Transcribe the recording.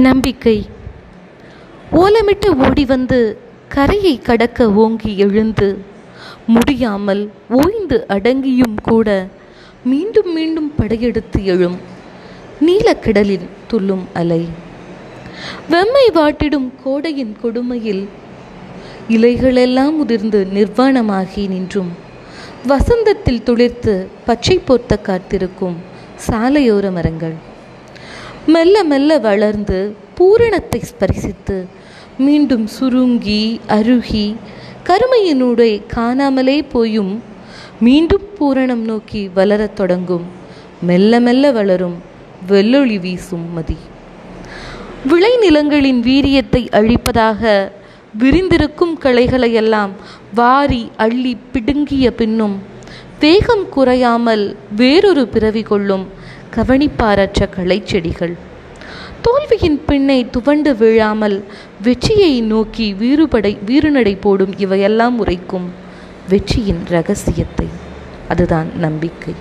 நம்பிக்கை. ஓலமிட்டு ஓடி வந்து கரையை கடக்க ஓங்கி எழுந்து முடியாமல் ஓய்ந்து அடங்கியும் கூட மீண்டும் மீண்டும் படையெடுத்து எழும் நீலக்கடலில் துள்ளும் அலை. வெம்மை வாட்டிடும் கோடையின் கொடுமையில் இலைகளெல்லாம் உதிர்ந்து நிர்வாணமாகி நின்றும். வசந்தத்தில் துளிர்த்து பச்சை போர்த்த காத்திருக்கும் சாலையோர மரங்கள். மெல்ல மெல்ல வளர்ந்து பூரணத்தை ஸ்பரிசித்து மீண்டும் சுருங்கி அருகி கருமையினூடே காணாமலே போயும் மீண்டும் பூரணம் நோக்கி வளரத் தொடங்கும். மெல்ல மெல்ல வளரும் வெள்ளொளி வீசும் மதி. விளைநிலங்களின் வீரியத்தை அழிப்பதாக விரிந்திருக்கும் களைகளையெல்லாம் வாரி அள்ளி பிடுங்கிய பின்னும் வேகம் குறையாமல் வேறொரு பிறவி கொள்ளும் கவனிப்பாரற்ற களைச்செடிகள் தோல்வியின் பின்னை துவண்டு வீழாமல் வெற்றியை நோக்கி வீறுபடை வீறுநடை போடும் இவையெல்லாம் உரைக்கும் வெற்றியின் ரகசியத்தை. அதுதான் நம்பிக்கை.